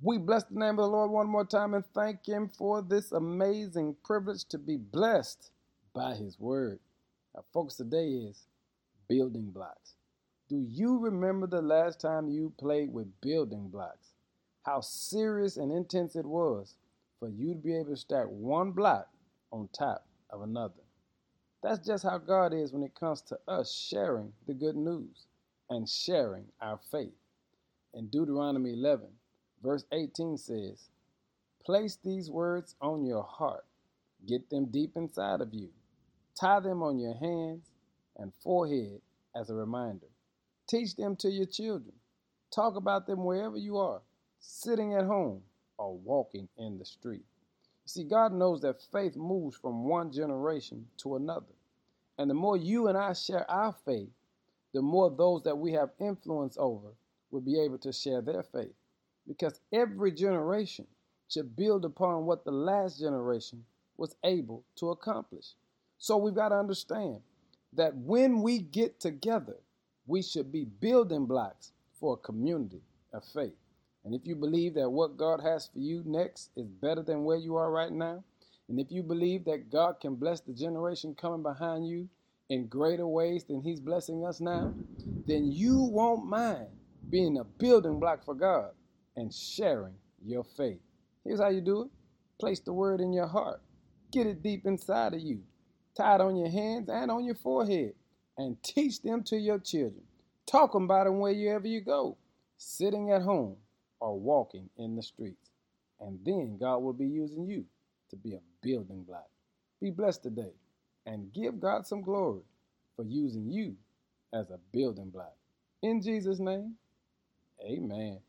We bless the name of the Lord one more time and thank Him for this amazing privilege to be blessed by His Word. Our focus today is building blocks. Do you remember the last time you played with building blocks? How serious and intense it was for you to be able to stack one block on top of another. That's just how God is when it comes to us sharing the good news and sharing our faith. In Deuteronomy 11, Verse 18 says, Place these words on your heart, get them deep inside of you, tie them on your hands and forehead as a reminder. Teach them to your children. Talk about them wherever you are, sitting at home or walking in the street. You see, God knows that faith moves from one generation to another. And the more you and I share our faith, the more those that we have influence over will be able to share their faith because every generation should build upon what the last generation was able to accomplish. So we've got to understand that when we get together, we should be building blocks for a community of faith. And if you believe that what God has for you next is better than where you are right now, and if you believe that God can bless the generation coming behind you in greater ways than He's blessing us now, then you won't mind being a building block for God and sharing your faith. Here's how you do it place the word in your heart, get it deep inside of you, tie it on your hands and on your forehead, and teach them to your children. Talk about them wherever you go, sitting at home or walking in the streets. And then God will be using you to be a building block. Be blessed today and give God some glory for using you as a building block. In Jesus' name, amen.